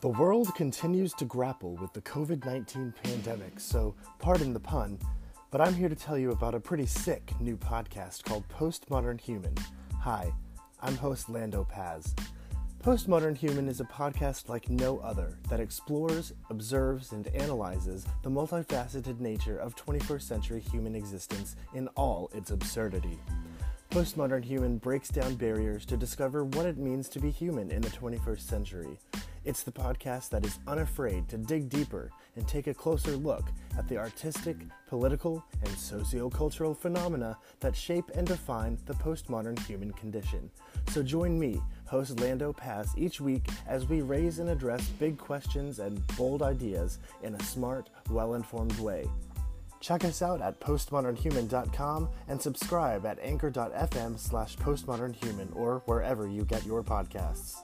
The world continues to grapple with the COVID 19 pandemic, so pardon the pun, but I'm here to tell you about a pretty sick new podcast called Postmodern Human. Hi, I'm host Lando Paz. Postmodern Human is a podcast like no other that explores, observes, and analyzes the multifaceted nature of 21st century human existence in all its absurdity. Postmodern Human breaks down barriers to discover what it means to be human in the 21st century. It's the podcast that is unafraid to dig deeper and take a closer look at the artistic, political, and sociocultural phenomena that shape and define the postmodern human condition. So join me, host Lando Paz, each week as we raise and address big questions and bold ideas in a smart, well informed way. Check us out at postmodernhuman.com and subscribe at anchor.fm slash postmodernhuman or wherever you get your podcasts.